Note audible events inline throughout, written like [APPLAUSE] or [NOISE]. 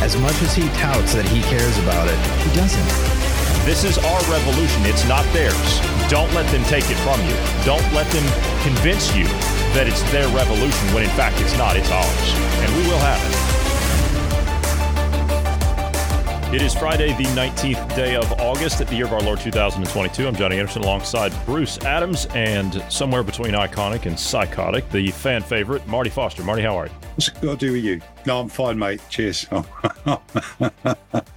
As much as he touts that he cares about it, he doesn't. This is our revolution. It's not theirs. Don't let them take it from you. Don't let them convince you that it's their revolution when in fact it's not. It's ours. And we will have it. It is Friday, the 19th day of August at the year of our Lord 2022. I'm Johnny Anderson alongside Bruce Adams and somewhere between iconic and psychotic, the fan favorite, Marty Foster. Marty, how are you? What's it got to do with you? No, I'm fine, mate. Cheers. [LAUGHS] I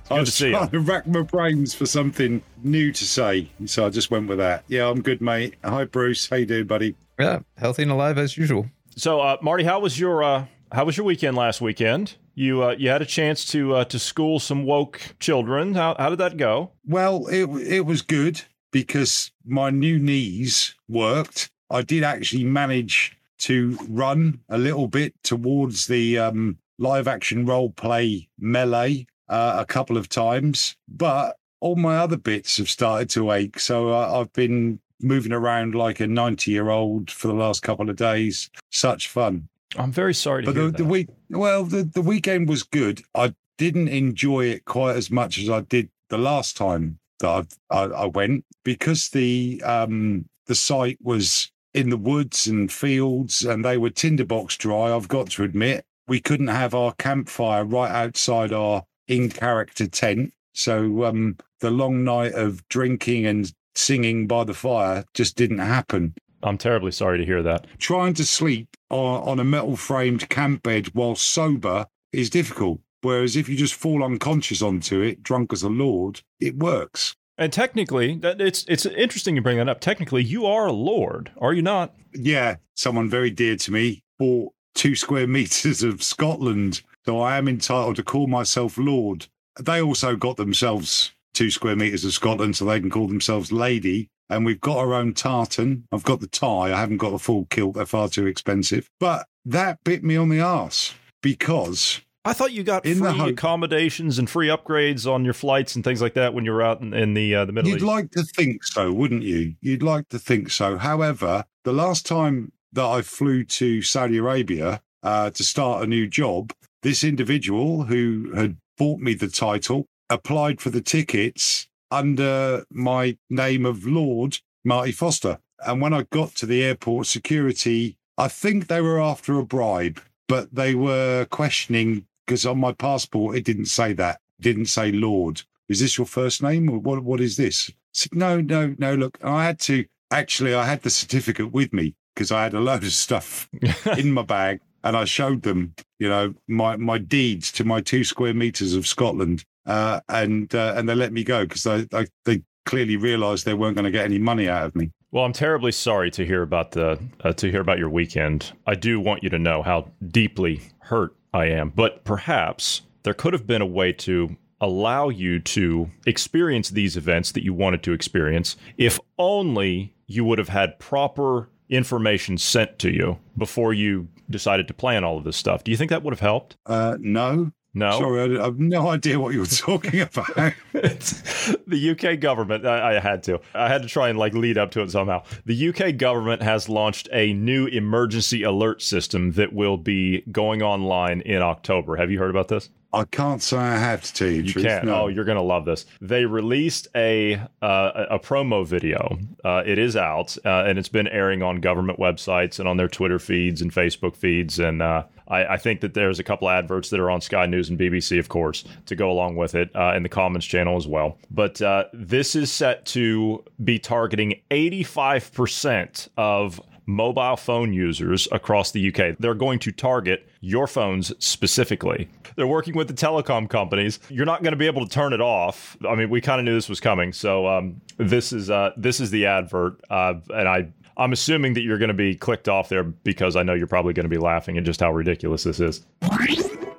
was to see trying you. to rack my brains for something new to say, so I just went with that. Yeah, I'm good, mate. Hi, Bruce. How you doing, buddy? Yeah, healthy and alive as usual. So, uh, Marty, how was your uh, how was your weekend last weekend? You uh, you had a chance to uh, to school some woke children. How how did that go? Well, it it was good because my new knees worked. I did actually manage to run a little bit towards the um, live action role play melee uh, a couple of times, but all my other bits have started to ache. So uh, I've been moving around like a 90 year old for the last couple of days. Such fun. I'm very sorry to But hear the, that. the week, well, the, the weekend was good. I didn't enjoy it quite as much as I did the last time that I, I, I went because the um the site was in the woods and fields and they were tinderbox dry. I've got to admit, we couldn't have our campfire right outside our in character tent. So um the long night of drinking and singing by the fire just didn't happen I'm terribly sorry to hear that. trying to sleep on, on a metal framed camp bed while sober is difficult. Whereas if you just fall unconscious onto it, drunk as a lord, it works. And technically, that it's it's interesting you bring that up. Technically, you are a lord, are you not? Yeah, someone very dear to me bought two square [LAUGHS] meters of Scotland, so I am entitled to call myself lord. They also got themselves two square meters of Scotland, so they can call themselves lady. And we've got our own tartan. I've got the tie. I haven't got the full kilt. They're far too expensive. But that bit me on the arse because I thought you got In free hope- accommodations and free upgrades on your flights and things like that when you were out in, in the uh, the Middle You'd East. like to think so, wouldn't you? You'd like to think so. However, the last time that I flew to Saudi Arabia uh, to start a new job, this individual who had bought me the title applied for the tickets under my name of Lord Marty Foster. And when I got to the airport security, I think they were after a bribe, but they were questioning because on my passport it didn't say that, it didn't say Lord. Is this your first name? Or what what is this? I said, no no no look i had to actually i had the certificate with me because i had a load of stuff [LAUGHS] in my bag and i showed them you know my my deeds to my two square meters of scotland uh, and uh, and they let me go because they, they they clearly realized they weren't going to get any money out of me Well, I'm terribly sorry to hear about the uh, to hear about your weekend. I do want you to know how deeply hurt I am, but perhaps there could have been a way to allow you to experience these events that you wanted to experience if only you would have had proper information sent to you before you decided to plan all of this stuff. Do you think that would have helped? uh, no No. sorry I, have no idea what you were talking [LAUGHS] about the UK government. I, I had to. I had to try and like lead up to it somehow. The UK government has launched a new emergency alert system that will be going online in October. Have you heard about this? I can't say i have to tell you You can't. no. Oh, you're gonna love this. They released a uh, a promo video. Uh, it is out, uh, and it's been airing on government websites and on their Twitter feeds and Facebook feeds. And uh, I, I think that there's a couple of adverts that are on Sky News and BBC, of course, to go along with it, uh, and the Commons channel as well. But uh, this is set to be targeting 85% of mobile phone users across the UK. They're going to target your phones specifically. They're working with the telecom companies. You're not going to be able to turn it off. I mean, we kind of knew this was coming. So um, this is uh, this is the advert, uh, and I. I'm assuming that you're going to be clicked off there because I know you're probably going to be laughing at just how ridiculous this is.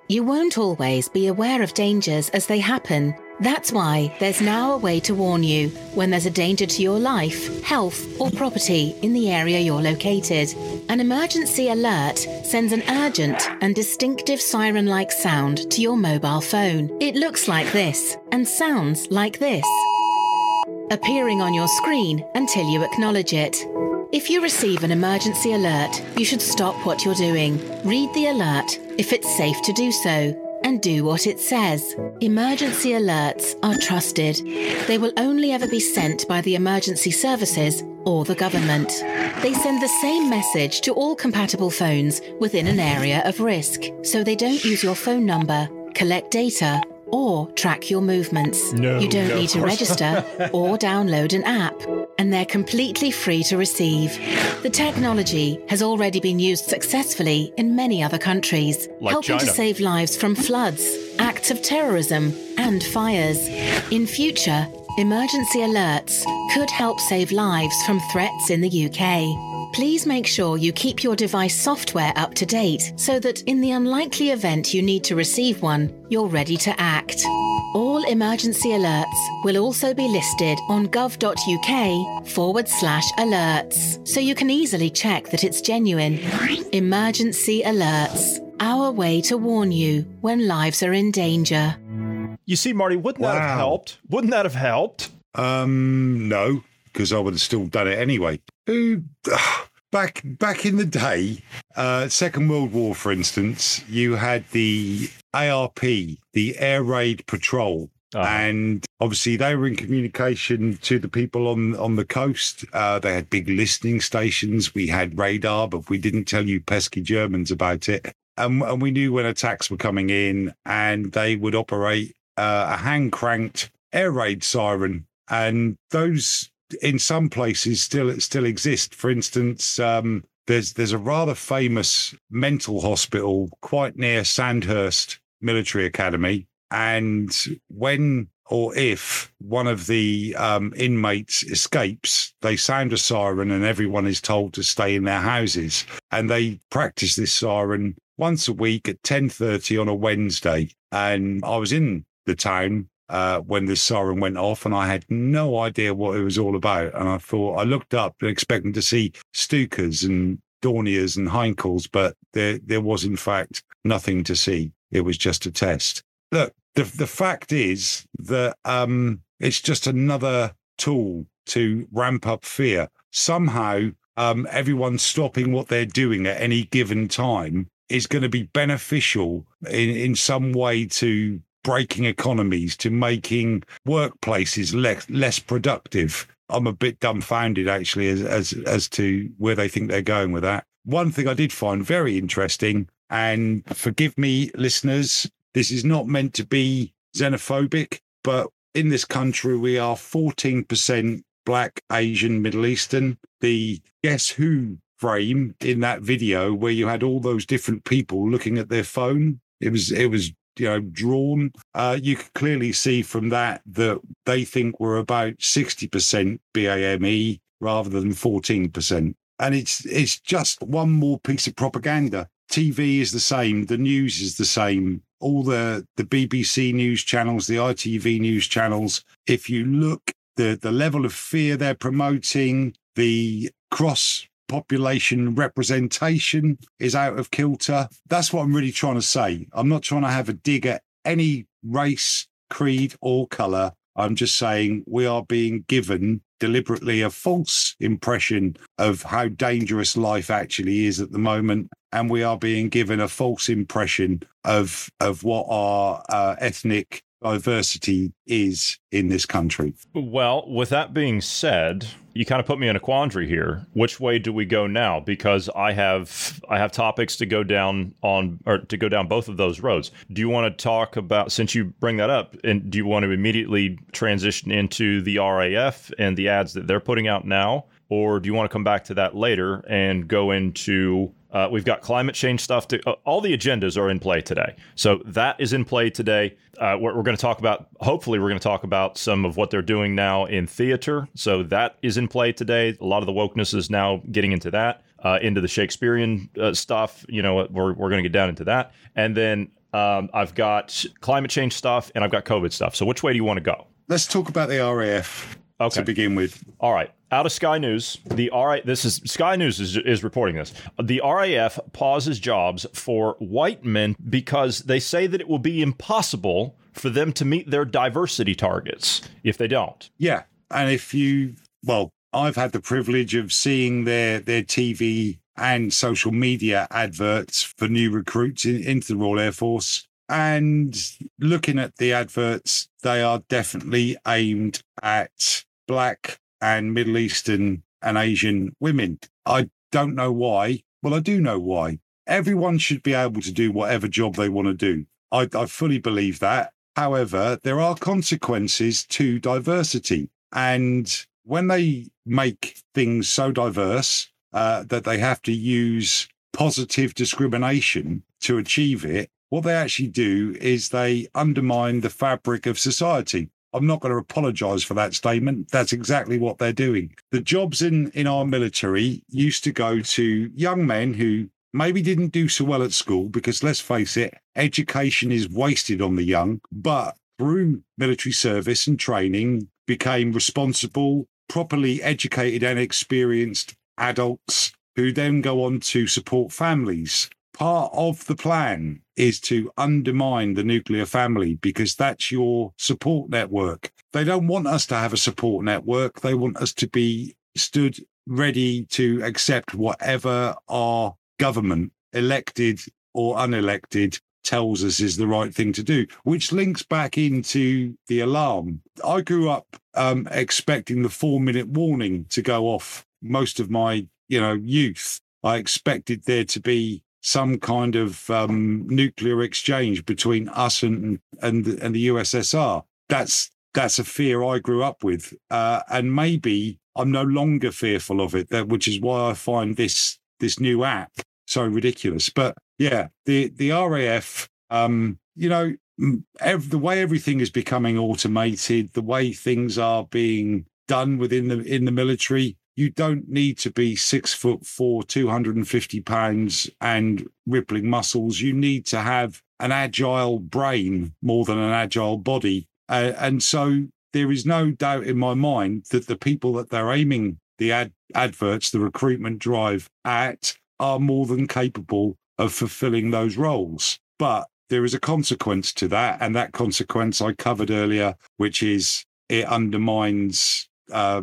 You won't always be aware of dangers as they happen. That's why there's now a way to warn you when there's a danger to your life, health, or property in the area you're located. An emergency alert sends an urgent and distinctive siren like sound to your mobile phone. It looks like this and sounds like this, appearing on your screen until you acknowledge it. If you receive an emergency alert, you should stop what you're doing, read the alert if it's safe to do so, and do what it says. Emergency alerts are trusted. They will only ever be sent by the emergency services or the government. They send the same message to all compatible phones within an area of risk, so they don't use your phone number, collect data, or track your movements. No, you don't no, need to register [LAUGHS] or download an app, and they're completely free to receive. The technology has already been used successfully in many other countries, Like helping to save lives from floods, acts of terrorism, and fires. In future, emergency alerts could help save lives from threats in the UK. Please make sure you keep your device software up to date so that in the unlikely event you need to receive one, you're ready to act. All emergency alerts will also be listed on gov.uk forward slash alerts, so you can easily check that it's genuine. Emergency alerts, our way to warn you when lives are in danger. You see, Marty, wouldn't that have helped? Wouldn't that have helped? Um, no, because I would have still done it anyway. Who [SIGHS] back back in the day, uh, Second World War, for instance, you had the ARP, the Air Raid Patrol. Uh-huh. And obviously, they were in communication to the people on on the coast. Uh, they had big listening stations. We had radar, but we didn't tell you pesky Germans about it. And, and we knew when attacks were coming in, and they would operate uh, a hand cranked air raid siren and those in some places still it still exist. For instance, um, there's there's a rather famous mental hospital quite near Sandhurst Military Academy, and when or if one of the um, inmates escapes, they sound a siren, and everyone is told to stay in their houses. And they practice this siren once a week at ten thirty on a Wednesday. And I was in the town uh, when this siren went off, and I had no idea what it was all about. And I thought I looked up expecting to see Stukas and Dorniers and Heinkels, but there there was in fact nothing to see. It was just a test. Look, the the fact is that um, it's just another tool to ramp up fear. Somehow, um, everyone stopping what they're doing at any given time is going to be beneficial in, in some way to breaking economies, to making workplaces less less productive. I'm a bit dumbfounded actually as as as to where they think they're going with that. One thing I did find very interesting, and forgive me, listeners, this is not meant to be xenophobic, but in this country we are 14% black, Asian, Middle Eastern. The Guess Who frame in that video where you had all those different people looking at their phone. It was it was you know drawn. Uh, you could clearly see from that that they think we're about sixty percent BAME rather than fourteen percent, and it's it's just one more piece of propaganda. TV is the same, the news is the same. All the the BBC news channels, the ITV news channels. If you look the the level of fear they're promoting, the cross population representation is out of kilter. That's what I'm really trying to say. I'm not trying to have a dig at any race, creed, or color. I'm just saying we are being given deliberately a false impression of how dangerous life actually is at the moment. And we are being given a false impression of of what our uh, ethnic diversity is in this country. Well, with that being said, you kind of put me in a quandary here. Which way do we go now? Because I have I have topics to go down on or to go down both of those roads. Do you want to talk about since you bring that up and do you want to immediately transition into the RAF and the ads that they're putting out now or do you want to come back to that later and go into uh, we've got climate change stuff. To, uh, all the agendas are in play today. So that is in play today. Uh, we're, we're going to talk about, hopefully, we're going to talk about some of what they're doing now in theater. So that is in play today. A lot of the wokeness is now getting into that, uh, into the Shakespearean uh, stuff. You know, we're, we're going to get down into that. And then um, I've got climate change stuff, and I've got COVID stuff. So which way do you want to go? Let's talk about the RAF Okay. to begin with. All right. Out of Sky News, the RA, this is Sky News is, is reporting this. The RAF pauses jobs for white men because they say that it will be impossible for them to meet their diversity targets if they don't. Yeah, and if you, well, I've had the privilege of seeing their their TV and social media adverts for new recruits in, into the Royal Air Force, and looking at the adverts, they are definitely aimed at black and Middle Eastern and Asian women. I don't know why. Well, I do know why. Everyone should be able to do whatever job they want to do. I, I fully believe that. However, there are consequences to diversity. And when they make things so diverse uh, that they have to use positive discrimination to achieve it, what they actually do is they undermine the fabric of society. I'm not going to apologize for that statement. That's exactly what they're doing. The jobs in, in our military used to go to young men who maybe didn't do so well at school because let's face it, education is wasted on the young, but through military service and training became responsible, properly educated and experienced adults who then go on to support families. Part of the plan is to undermine the nuclear family because that's your support network. They don't want us to have a support network. They want us to be stood ready to accept whatever our government, elected or unelected, tells us is the right thing to do, which links back into the alarm. I grew up um, expecting the four minute warning to go off most of my, you know, youth. I expected there to be some kind of um, nuclear exchange between us and and and the USSR. That's that's a fear I grew up with, uh, and maybe I'm no longer fearful of it. That which is why I find this this new app so ridiculous. But yeah, the the RAF, um, you know, ev- the way everything is becoming automated, the way things are being done within the in the military, you don't need to be six foot four, 250 pounds and rippling muscles. You need to have an agile brain more than an agile body. Uh, and so there is no doubt in my mind that the people that they're aiming the ad- adverts, the recruitment drive at are more than capable of fulfilling those roles. But there is a consequence to that. And that consequence I covered earlier, which is it undermines uh,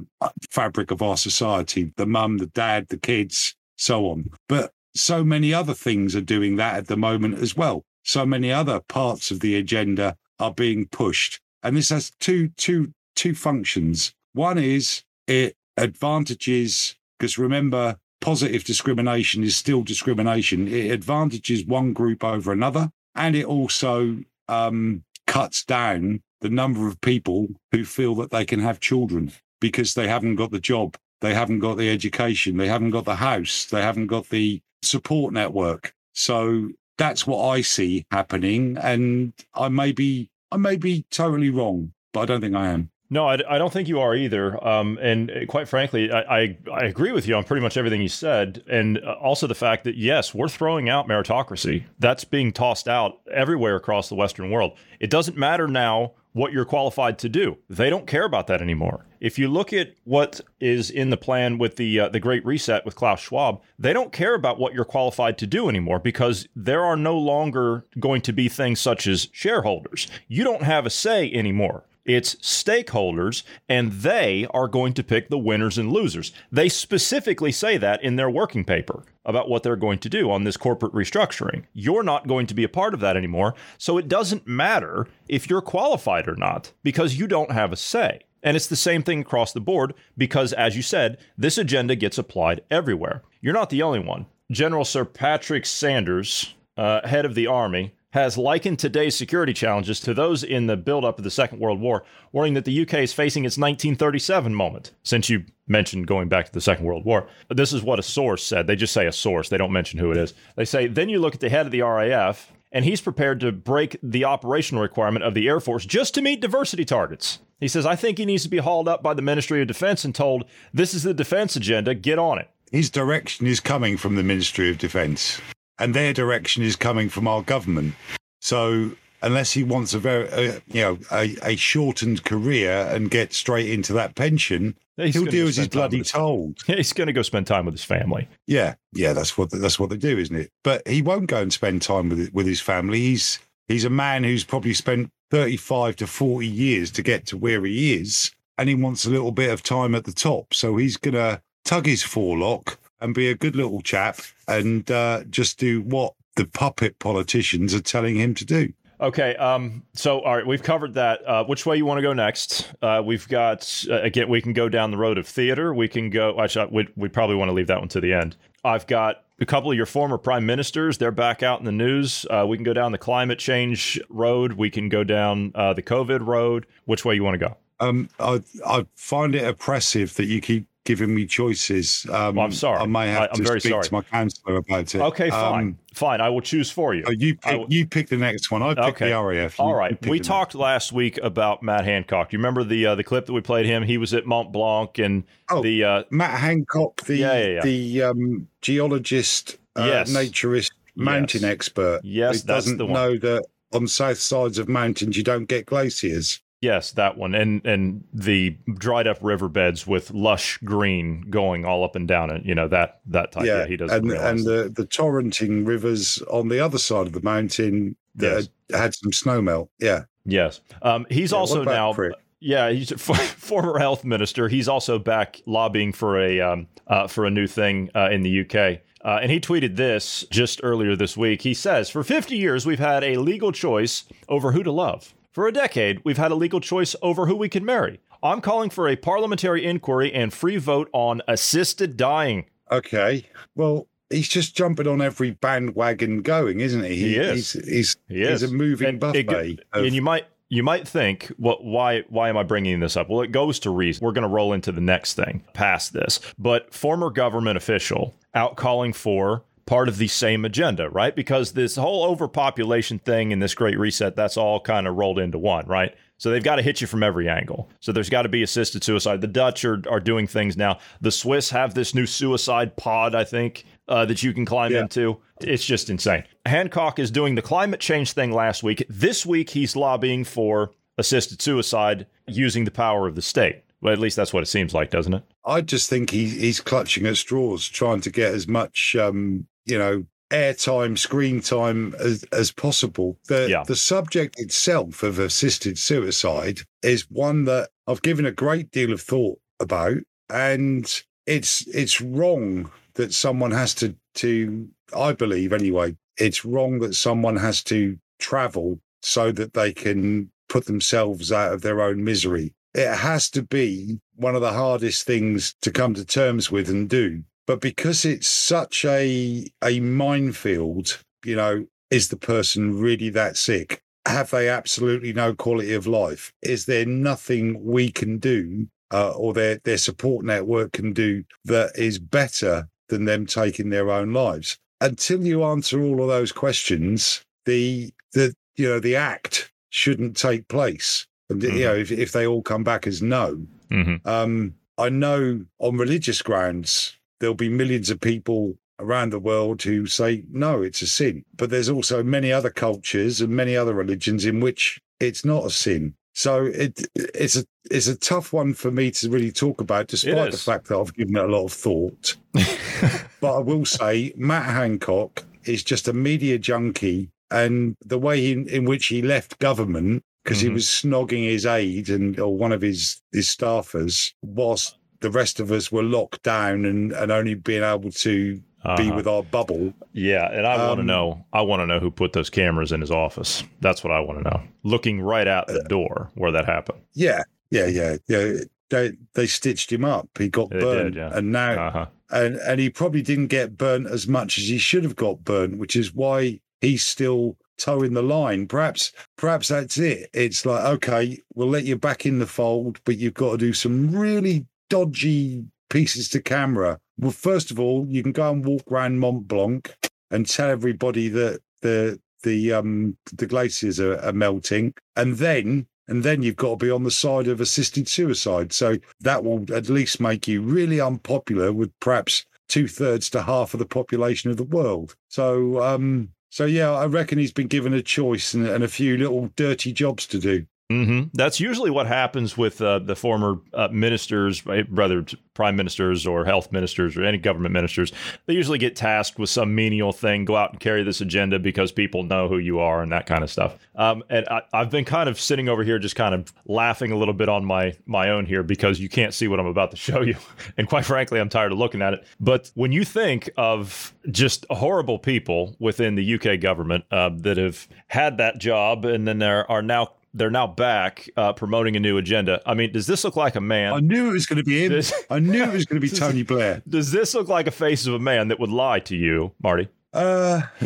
fabric of our society the mum, the dad, the kids, so on. But so many other things are doing that at the moment as well. So many other parts of the agenda are being pushed. And this has two, two, two functions. One is it advantages, because remember, positive discrimination is still discrimination. It advantages one group over another, and it also um, cuts down the number of people who feel that they can have children because they haven't got the job, they haven't got the education, they haven't got the house, they haven't got the support network. So that's what I see happening, and I may be I may be totally wrong, but I don't think I am. No, I, I, don't think you are either. Um, and uh, quite frankly, I, I, I, agree with you on pretty much everything you said. And uh, also the fact that, yes, we're throwing out meritocracy. That's being tossed out everywhere across the Western world. It doesn't matter now what you're qualified to do. They don't care about that anymore. If you look at what is in the plan with the uh, the Great Reset with Klaus Schwab, they don't care about what you're qualified to do anymore because there are no longer going to be things such as shareholders. You don't have a say anymore. It's stakeholders, and they are going to pick the winners and losers. They specifically say that in their working paper about what they're going to do on this corporate restructuring. You're not going to be a part of that anymore, so it doesn't matter if you're qualified or not because you don't have a say. And it's the same thing across the board because, as you said, this agenda gets applied everywhere. You're not the only one. General Sir Patrick Sanders, uh, head of the Army, has likened today's security challenges to those in the buildup of the Second World War, warning that the UK is facing its 1937 moment. Since you mentioned going back to the Second World War, this is what a source said. They just say a source, they don't mention who it is. They say, then you look at the head of the RAF, and he's prepared to break the operational requirement of the Air Force just to meet diversity targets. He says, I think he needs to be hauled up by the Ministry of Defense and told, this is the defense agenda, get on it. His direction is coming from the Ministry of Defense and their direction is coming from our government. So unless he wants a very, uh, you know, a, a shortened career and get straight into that pension, He's he'll do as he's bloody his- told. [LAUGHS] He's going to go spend time with his family. Yeah, yeah, that's what that's what they do, isn't it? But he won't go and spend time with with his family. He's he's a man who's probably spent thirty five to forty years to get to where he is, and he wants a little bit of time at the top. So he's gonna tug his forelock and be a good little chap and uh, just do what the puppet politicians are telling him to do. Okay, um, so all right, we've covered that. Uh, which way you want to go next? Uh, we've got uh, again, we can go down the road of theater. We can go. Actually, we we probably want to leave that one to the end. I've got a couple of your former prime ministers. They're back out in the news. Uh, we can go down the climate change road. We can go down uh, the COVID road. Which way you want to go? Um, I I find it oppressive that you keep giving me choices. Um, Well, I'm sorry. I may have I- I'm to very speak sorry. to my counsellor about it. Okay, fine, Um, fine. I will choose for you. oh, you pick, will- you pick the next one. I pick Okay. the RAF. You- All right. We talked last week about Matt Hancock. Do you remember the uh, the clip that we played him? He was at Mont Blanc and Oh, the uh, Matt Hancock, the Yeah, yeah, yeah. the um, geologist, uh, Yes. naturist, mountain Yes. expert. Yes, that's doesn't the one. know that on south sides of mountains you don't get glaciers. Yes, that one, and and the dried up riverbeds with lush green going all up and down it. You know that that type. Yeah, he doesn't and and the the torrenting rivers on the other side of the mountain that Yes. had, had some snow melt. Yeah, yes, um, he's Yeah, also now. Yeah, he's a for- [LAUGHS] former health minister. He's also back lobbying for a um, uh, for a new thing uh, in the UK. Uh, and he tweeted this just earlier this week. He says, "For 50 years, we've had a legal choice over who to love. For a decade, we've had a legal choice over who we can marry. I'm calling for a parliamentary inquiry and free vote on assisted dying." Okay. Well, he's just jumping on every bandwagon going, isn't he? He is. He's, he's, He is he's a moving And it buffet. of- and you might you might think, what? Why? Why am I bringing this up? Well, it goes to reason. We're going to roll into the next thing past this. But former government official out calling for part of the same agenda, right? Because this whole overpopulation thing and this great reset, that's all kind of rolled into one, right? So they've got to hit you from every angle. So there's got to be assisted suicide. The Dutch are, are doing things now. The Swiss have this new suicide pod, I think, uh, that you can climb Yeah. into. It's just insane. Hancock is doing the climate change thing last week. This week, he's lobbying for assisted suicide using the power of the state. Well, at least that's what it seems like, doesn't it? I just think he, he's clutching at straws, trying to get as much, um, you know, airtime, screen time as, as possible. The, Yeah. the subject itself of assisted suicide is one that I've given a great deal of thought about, and it's it's wrong that someone has to to I believe anyway. It's wrong that someone has to travel so that they can put themselves out of their own misery it has to be one of the hardest things to come to terms with and do. But because it's such a a minefield, you know, is the person really that sick? Have they absolutely no quality of life? Is there nothing we can do uh, or their their support network can do that is better than them taking their own lives? Until you answer all of those questions, the the you know the act shouldn't take place. And you know, if, if they all come back as no, Mm-hmm. um, I know on religious grounds there'll be millions of people around the world who say no, it's a sin. But there's also many other cultures and many other religions in which it's not a sin. So it it's a it's a tough one for me to really talk about, despite the fact that I've given it a lot of thought. [LAUGHS] but I will say Matt Hancock is just a media junkie, and the way he, in which he left government because he Mhm. was snogging his aide and or one of his his staffers, whilst the rest of us were locked down and and only being able to be Uh-huh. with our bubble. Yeah, and I want to Um, know. I want to know who put those cameras in his office. That's what I want to know. Looking right out Uh, the door where that happened. Yeah, yeah, yeah, yeah. They they stitched him up. He got They did, burned, yeah. and now Uh huh. and and he probably didn't get burnt as much as he should have got burnt, which is why he's still toeing the line. Perhaps perhaps that's it. It's like okay, we'll let you back in the fold, but you've got to do some really dodgy pieces to camera. Well, first of all, you can go and walk around Mont Blanc and tell everybody that the the um the glaciers are, are melting, and then and then you've got to be on the side of assisted suicide. So that will at least make you really unpopular with perhaps two thirds to half of the population of the world. So um So yeah, I reckon he's been given a choice and, and a few little dirty jobs to do. Mm-hmm. That's usually what happens with uh, the former uh, ministers, whether prime ministers or health ministers or any government ministers. They usually get tasked with some menial thing, go out and carry this agenda because people know who you are and that kind of stuff. Um, and I, have been kind of sitting over here, just kind of laughing a little bit on my my own here because you can't see what I'm about to show you, [LAUGHS] and quite frankly, I'm tired of looking at it. But when you think of just horrible people within the UK government uh, that have had that job and then there are now they're now back uh, promoting a new agenda. I mean, does this look like a man? I knew it was going to be him. I knew it was going to be [LAUGHS] Tony Blair. Does this look like a face of a man that would lie to you, Marty? Uh, [LAUGHS]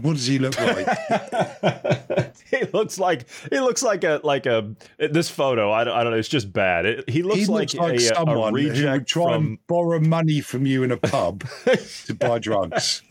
what does he look like? [LAUGHS] he looks like he looks like a like a this photo. I don't, I don't know. It's just bad. It, he looks he like, like a, someone a reject who would try from... and borrow money from you in a pub to buy drugs.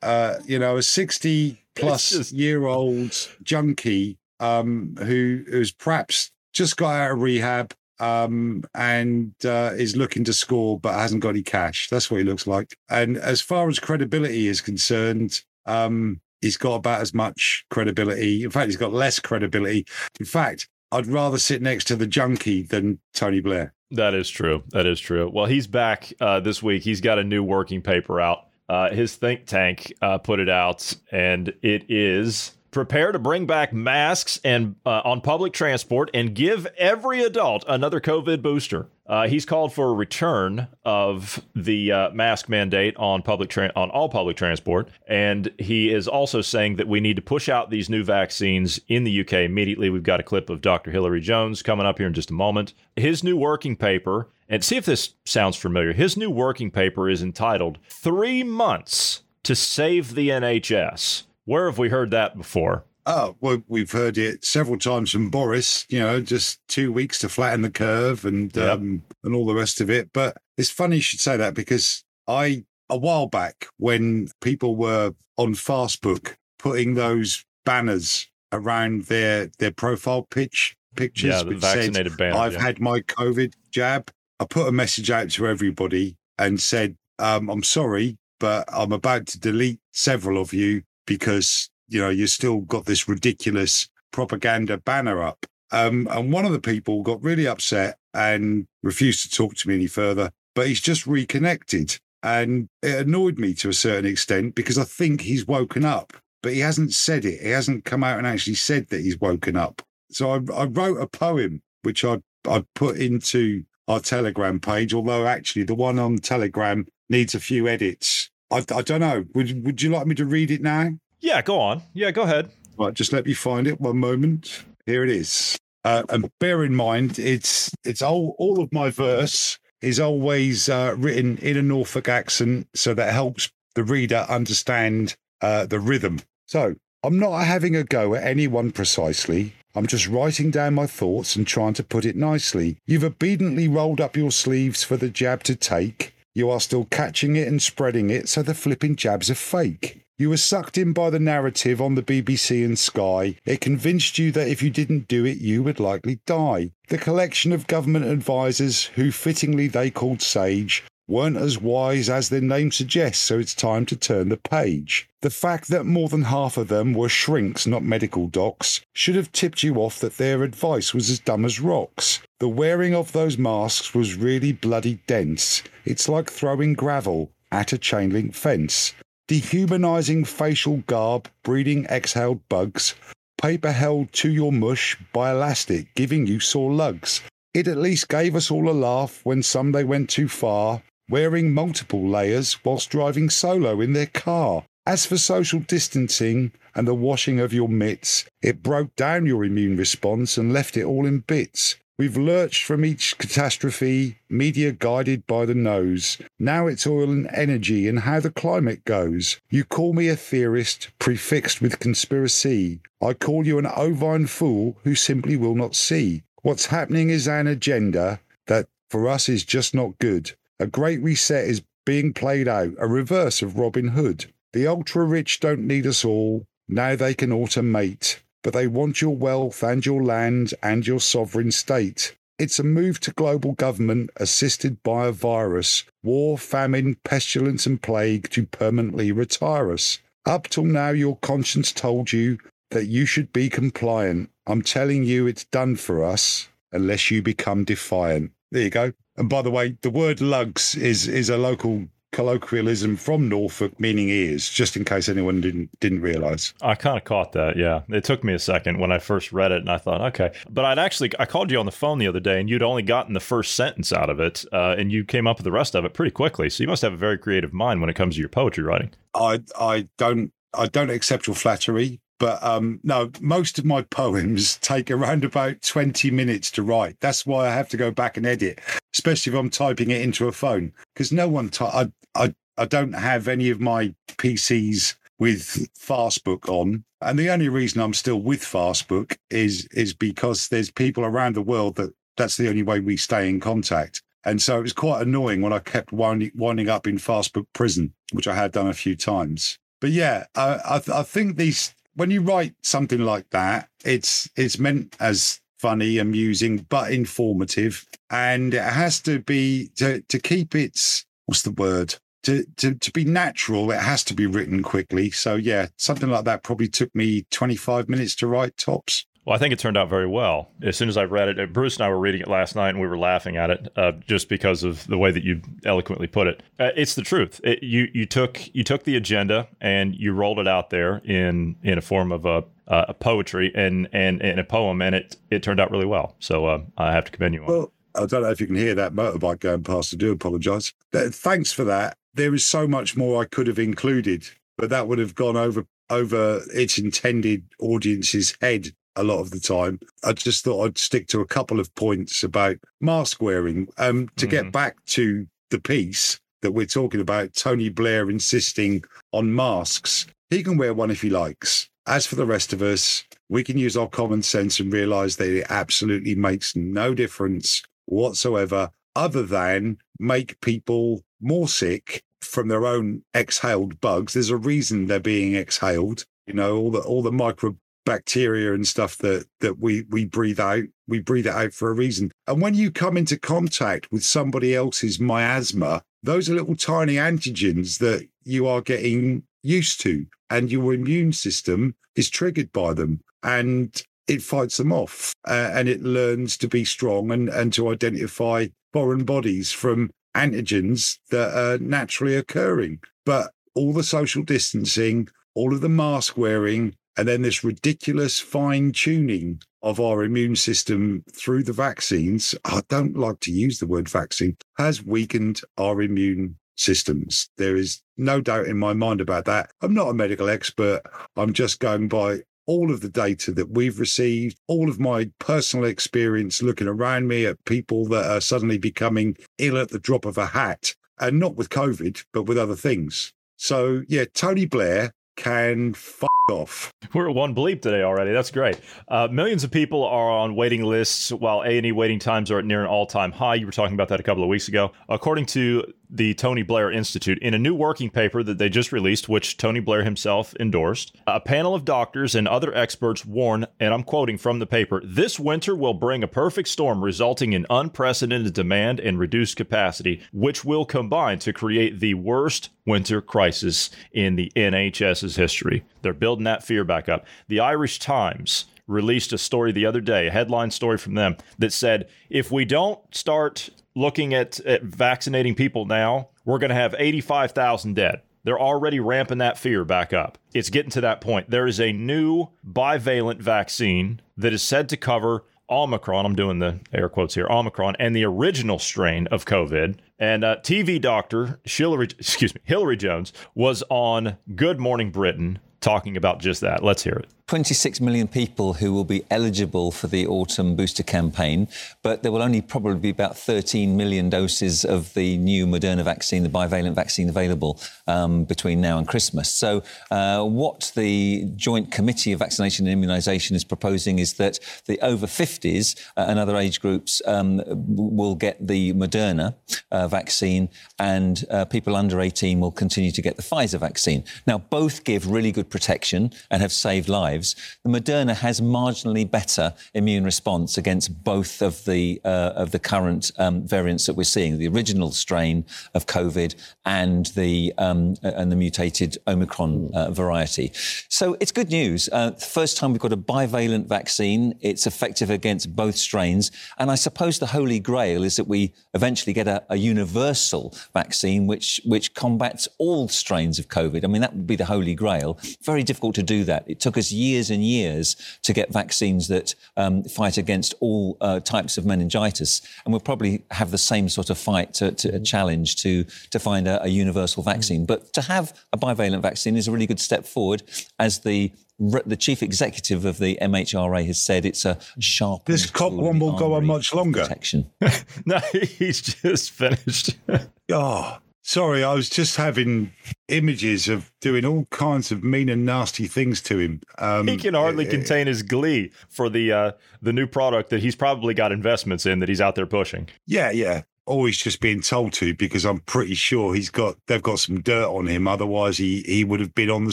Uh, you know, a sixty plus just... year old junkie um, who who's perhaps just got out of rehab um, and uh, is looking to score but hasn't got any cash. That's what he looks like. And as far as credibility is concerned, um, he's got about as much credibility. In fact, he's got less credibility. In fact, I'd rather sit next to the junkie than Tony Blair. That is true. That is true. Well, he's back uh, this week. He's got a new working paper out. Uh, his think tank uh, put it out, and it is prepare to bring back masks and uh, on public transport and give every adult another COVID booster. Uh, he's called for a return of the uh, mask mandate on public tra- on all public transport, and he is also saying that we need to push out these new vaccines in the UK immediately. We've got a clip of Dr. Hilary Jones coming up here in just a moment. His new working paper, and see if this sounds familiar. His new working paper is entitled Three Months to Save the NHS." Where have we heard that before? Oh, well, we've heard it several times from Boris, you know, just two weeks to flatten the curve and yep. um, and all the rest of it. But it's funny you should say that because I, a while back, when people were on Fastbook putting those banners around their their profile pitch pictures, yeah, the vaccinated said, banner, I've yeah. had my COVID jab. I put a message out to everybody and said, um, I'm sorry, but I'm about to delete several of you because you know you still got this ridiculous propaganda banner up. Um, and one of the people got really upset and refused to talk to me any further. But he's just reconnected, and it annoyed me to a certain extent because I think he's woken up, but he hasn't said it. He hasn't come out and actually said that he's woken up. So I, I wrote a poem which I I put into our Telegram page, although actually the one on Telegram needs a few edits I, I don't know. Would Would you like me to read it now? Yeah, go on. Yeah, go ahead. Right, just let me find it. One moment. Here it is. Uh, and bear in mind, it's it's all all of my verse is always uh, written in a Norfolk accent, so that helps the reader understand uh, the rhythm. So I'm not having a go at anyone precisely. I'm just writing down my thoughts and trying to put it nicely. You've obediently rolled up your sleeves for the jab to take. You are still catching it and spreading it, so the flipping jabs are fake. You were sucked in by the narrative on the BBC and Sky. It convinced you that if you didn't do it, you would likely die. The collection of government advisers, who fittingly they called sage, weren't as wise as their name suggests, so it's time to turn the page. The fact that more than half of them were shrinks, not medical docs, should have tipped you off that their advice was as dumb as rocks. The wearing of those masks was really bloody dense. It's like throwing gravel at a chain link fence. Dehumanizing facial garb, breeding exhaled bugs, paper held to your mush by elastic, giving you sore lugs. It at least gave us all a laugh when some they went too far, wearing multiple layers whilst driving solo in their car. As for social distancing and the washing of your mitts, it broke down your immune response and left it all in bits. We've lurched from each catastrophe, media guided by the nose. Now it's oil and energy and how the climate goes. You call me a theorist, prefixed with conspiracy. I call you an ovine fool who simply will not see. What's happening is an agenda that for us is just not good. A great reset is being played out, a reverse of Robin Hood. The ultra rich don't need us all. Now they can automate but they want your wealth and your land and your sovereign state. It's a move to global government assisted by a virus, war, famine, pestilence, and plague to permanently retire us. Up till now, your conscience told you that you should be compliant. I'm telling you, it's done for us unless you become defiant. There you go. And by the way, the word lugs is is a local colloquialism from Norfolk meaning ears, just in case anyone didn't didn't realize. I kind of caught that. Yeah, it took me a second when I first read it, and I thought, okay. But I'd actually I called you on the phone the other day, and you'd only gotten the first sentence out of it, uh, and you came up with the rest of it pretty quickly. So you must have a very creative mind when it comes to your poetry writing. I I don't I don't accept your flattery, but um, no, most of my poems take around about 20 minutes to write. That's why I have to go back and edit, especially if I'm typing it into a phone, because no one, ty- I, I, I don't have any of my PCs with Fastbook on. And the only reason I'm still with Fastbook is is because there's people around the world that that's the only way we stay in contact. And so it was quite annoying when I kept winding, winding up in Fastbook prison, which I had done a few times. But yeah, I, I, I think these when you write something like that, it's it's meant as funny, amusing, but informative, and it has to be to to keep its what's the word to, to to be natural. It has to be written quickly. So yeah, something like that probably took me twenty five minutes to write tops. Well, I think it turned out very well. As soon as I read it, uh, Bruce and I were reading it last night, and we were laughing at it uh, just because of the way that you eloquently put it. Uh, it's the truth. It, you you took you took the agenda and you rolled it out there in in a form of a, a poetry and and and a poem, and it it turned out really well. So uh, I have to commend you on. Well, I don't know if you can hear that motorbike going past. I do apologise. Thanks for that. There is so much more I could have included, but that would have gone over over its intended audience's head a lot of the time. I just thought I'd stick to a couple of points about mask wearing. Um, to mm-hmm. get back to the piece that we're talking about, Tony Blair insisting on masks. He can wear one if he likes. As for the rest of us, we can use our common sense and realize that it absolutely makes no difference whatsoever, other than make people more sick from their own exhaled bugs. There's a reason they're being exhaled. You know, all the all the micro bacteria and stuff that that we we breathe out we breathe it out for a reason. And when you come into contact with somebody else's miasma those are little tiny antigens that you are getting used to and your immune system is triggered by them and it fights them off uh, and it learns to be strong and and to identify foreign bodies from antigens that are naturally occurring. But all the social distancing all of the mask wearing and then this ridiculous fine tuning of our immune system through the vaccines, I don't like to use the word vaccine, has weakened our immune systems. There is no doubt in my mind about that. I'm not a medical expert. I'm just going by all of the data that we've received, all of my personal experience looking around me at people that are suddenly becoming ill at the drop of a hat, and not with COVID, but with other things. So, yeah, Tony Blair can f- off. We're at one bleep today already. That's great. Uh, millions of people are on waiting lists while A&E waiting times are at near an all-time high. You were talking about that a couple of weeks ago. According to the Tony Blair Institute, in a new working paper that they just released, which Tony Blair himself endorsed, a panel of doctors and other experts warn, and I'm quoting from the paper, this winter will bring a perfect storm resulting in unprecedented demand and reduced capacity, which will combine to create the worst winter crisis in the NHS's history. They're building that fear back up. The Irish Times released a story the other day, a headline story from them that said if we don't start looking at, at vaccinating people now, we're going to have 85,000 dead. They're already ramping that fear back up. It's getting to that point. There is a new bivalent vaccine that is said to cover Omicron, I'm doing the air quotes here, Omicron, and the original strain of COVID. And uh, TV doctor Hilary, excuse me, Hilary Jones was on Good Morning Britain talking about just that. Let's hear it. 26 million people who will be eligible for the autumn booster campaign, but there will only probably be about 13 million doses of the new Moderna vaccine, the bivalent vaccine, available um, between now and Christmas. So, uh, what the Joint Committee of Vaccination and Immunisation is proposing is that the over 50s uh, and other age groups um, will get the Moderna uh, vaccine, and uh, people under 18 will continue to get the Pfizer vaccine. Now, both give really good protection and have saved lives lives, the Moderna has marginally better immune response against both of the uh, of the current um, variants that we're seeing, the original strain of COVID and the um, and the mutated Omicron uh, variety. So it's good news. Uh, first time we've got a bivalent vaccine. It's effective against both strains, and I suppose the holy grail is that we eventually get a, a universal vaccine which which combats all strains of COVID. I mean, that would be the holy grail. Very difficult to do that. It took us years and years to get vaccines that um, fight against all uh, types of meningitis, and we'll probably have the same sort of fight to, to challenge to to find a, a universal vaccine. But to have a bivalent vaccine is a really good step forward, as the the chief executive of the MHRA has said it's a sharp. This cock one will go on much longer. Protection. [LAUGHS] no, he's just finished. [LAUGHS] [LAUGHS] oh, sorry. I was just having images of doing all kinds of mean and nasty things to him. Um, he can hardly uh, contain his glee for the uh, the new product that he's probably got investments in that he's out there pushing. Yeah, yeah always just being told to because I'm pretty sure he's got they've got some dirt on him. Otherwise, he he would have been on the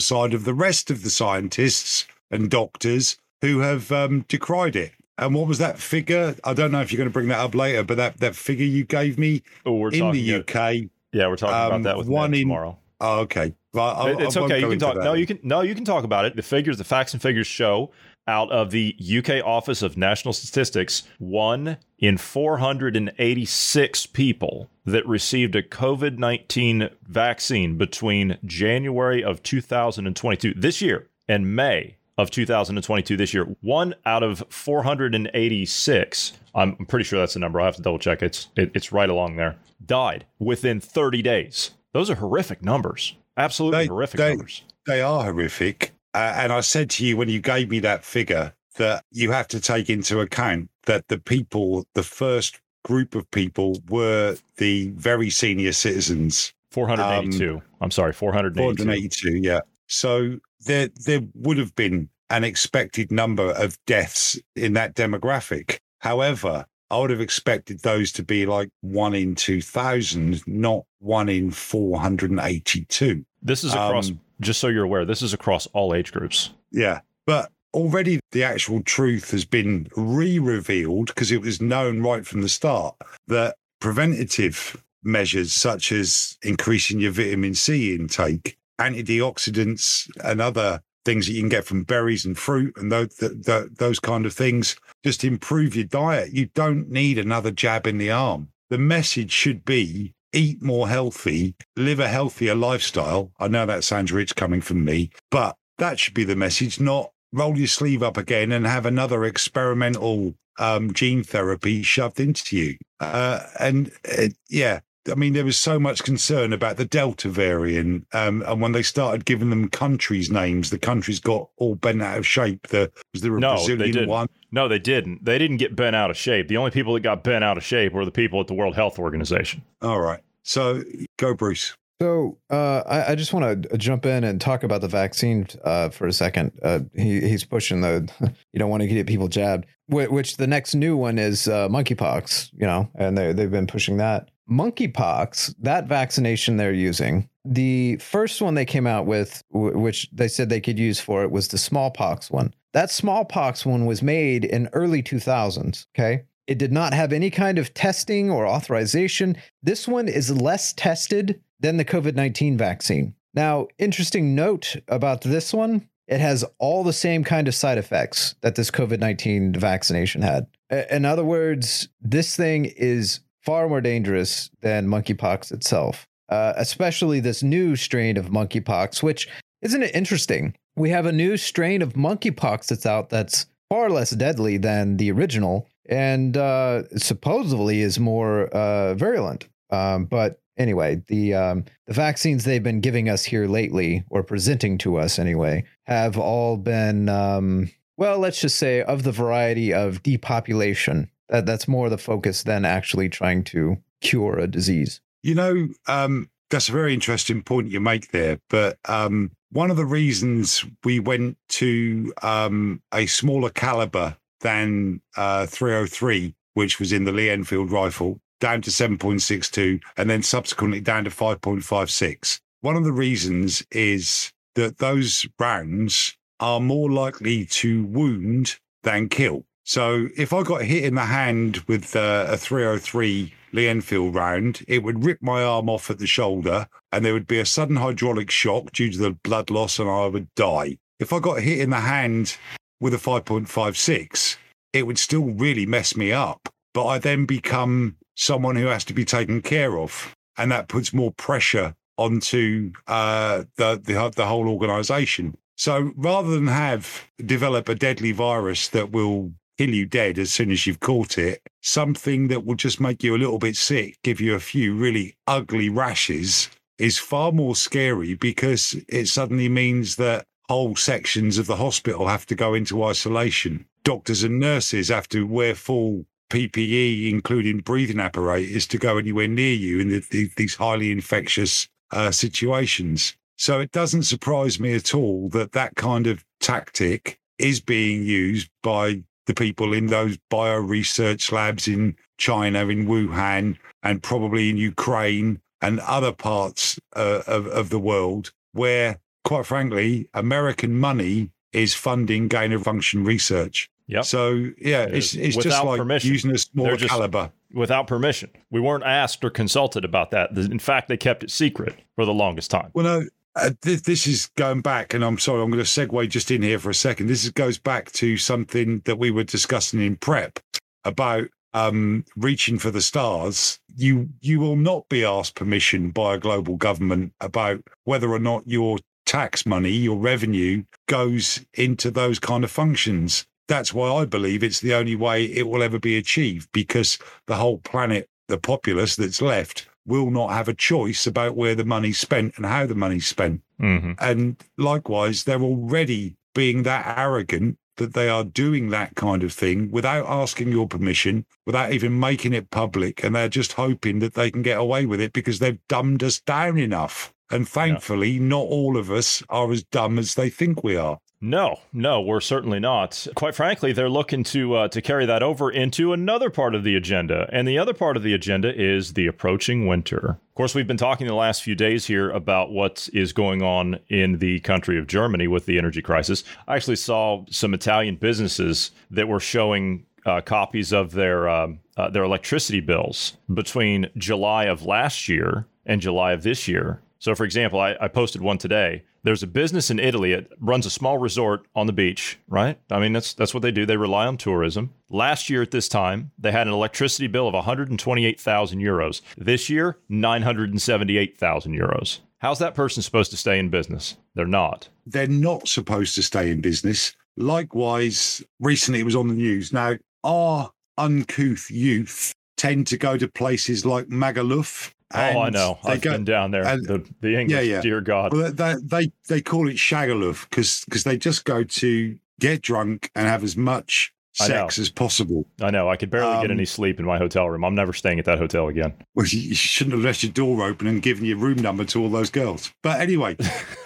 side of the rest of the scientists and doctors who have um, decried it. And what was that figure? I don't know if you're going to bring that up later, but that, that figure you gave me oh, in the UK. Yeah, we're talking um, about that with one in, tomorrow. Oh, okay. Well, I, it's I okay. You can talk. No, you can. No, you can talk about it. The figures, the facts and figures show out of the UK Office of National Statistics, one in 486 people that received a COVID 19 vaccine between January of 2022, this year, and May of 2022, this year. One out of 486, I'm pretty sure that's the number. I have to double check. It's, it, it's right along there, died within 30 days. Those are horrific numbers. Absolutely they, horrific they, numbers. They are horrific. Uh, and I said to you when you gave me that figure that you have to take into account that the people, the first group of people were the very senior citizens. 482. Um, I'm sorry, 482. 482, yeah. So there there would have been an expected number of deaths in that demographic. However, I would have expected those to be like one in 2,000, not one in 482. This is across um, just so you're aware, this is across all age groups. Yeah. But already the actual truth has been re revealed because it was known right from the start that preventative measures such as increasing your vitamin C intake, antioxidants, and other things that you can get from berries and fruit and those, the, the, those kind of things just improve your diet. You don't need another jab in the arm. The message should be eat more healthy, live a healthier lifestyle. I know that sounds rich coming from me, but that should be the message, not roll your sleeve up again and have another experimental um, gene therapy shoved into you. Uh, and uh, yeah, I mean, there was so much concern about the Delta variant. Um, and when they started giving them countries' names, the countries got all bent out of shape. The, was there a no, Brazilian one? No, they didn't. They didn't get bent out of shape. The only people that got bent out of shape were the people at the World Health Organization. All right. So go, Bruce. So uh, I, I, just want to jump in and talk about the vaccine uh, for a second. Uh, he, he's pushing the [LAUGHS] you don't want to get people jabbed, which the next new one is uh, monkeypox. You know, and they they've been pushing that monkeypox. That vaccination they're using. The first one they came out with, which they said they could use for it, was the smallpox one. That smallpox one was made in early 2000s. Okay. It did not have any kind of testing or authorization. This one is less tested than the COVID 19 vaccine. Now, interesting note about this one it has all the same kind of side effects that this COVID 19 vaccination had. In other words, this thing is far more dangerous than monkeypox itself, uh, especially this new strain of monkeypox, which isn't it interesting? We have a new strain of monkeypox that's out that's far less deadly than the original and uh, supposedly is more uh, virulent. Um, but anyway, the um, the vaccines they've been giving us here lately, or presenting to us anyway, have all been um, well, let's just say of the variety of depopulation. That that's more the focus than actually trying to cure a disease. You know, um, that's a very interesting point you make there. But um, one of the reasons we went to um, a smaller caliber than uh, 303, which was in the Lee Enfield rifle, down to 7.62, and then subsequently down to 5.56. One of the reasons is that those rounds are more likely to wound than kill. So if I got hit in the hand with uh, a 303 Lee Enfield round, it would rip my arm off at the shoulder and there would be a sudden hydraulic shock due to the blood loss and I would die. If I got hit in the hand with a 5.56, it would still really mess me up. But I then become someone who has to be taken care of. And that puts more pressure onto uh, the, the, the whole organization. So rather than have develop a deadly virus that will kill you dead as soon as you've caught it, something that will just make you a little bit sick, give you a few really ugly rashes, is far more scary because it suddenly means that whole sections of the hospital have to go into isolation. Doctors and nurses have to wear full PPE, including breathing apparatus, to go anywhere near you in the, the, these highly infectious uh, situations. So it doesn't surprise me at all that that kind of tactic is being used by the people in those bio research labs in China, in Wuhan, and probably in Ukraine and other parts uh, of, of the world where, quite frankly, American money is funding gain of function research. Yep. So yeah, It it's it's just Without like permission. using a smaller just- caliber. Without permission. We weren't asked or consulted about that. In fact, they kept it secret for the longest time. Well, no, uh, this, this is going back, and I'm sorry, I'm going to segue just in here for a second. This is, goes back to something that we were discussing in prep about um, reaching for the stars. You you will not be asked permission by a global government about whether or not your tax money, your revenue, goes into those kind of functions. That's why I believe it's the only way it will ever be achieved because the whole planet, the populace that's left, will not have a choice about where the money's spent and how the money's spent. Mm-hmm. And likewise, they're already being that arrogant that they are doing that kind of thing without asking your permission, without even making it public. And they're just hoping that they can get away with it because they've dumbed us down enough. And thankfully, not all of us are as dumb as they think we are. No, no, we're certainly not. Quite frankly, they're looking to uh, to carry that over into another part of the agenda, and the other part of the agenda is the approaching winter. Of course, we've been talking the last few days here about what is going on in the country of Germany with the energy crisis. I actually saw some Italian businesses that were showing uh, copies of their um, uh, their electricity bills between July of last year and July of this year. So, for example, I, I posted one today. There's a business in Italy. It runs a small resort on the beach, right? I mean, that's that's what they do. They rely on tourism. Last year at this time, they had an electricity bill of 128,000 euros. This year, 978,000 euros. How's that person supposed to stay in business? They're not. They're not supposed to stay in business. Likewise, recently it was on the news. Now, our uncouth youth tend to go to places like Magaluf. Oh, I know. I've go- been down there. and- the, the English, yeah. dear God. Well, they, they they call it shagaluf because because they just go to get drunk and have as much sex as possible. I know. I could barely get Um, any sleep in my hotel room. I'm never staying at that hotel again. Well, you, shouldn't have left your door open and given your room number to all those girls. But anyway,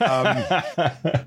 um,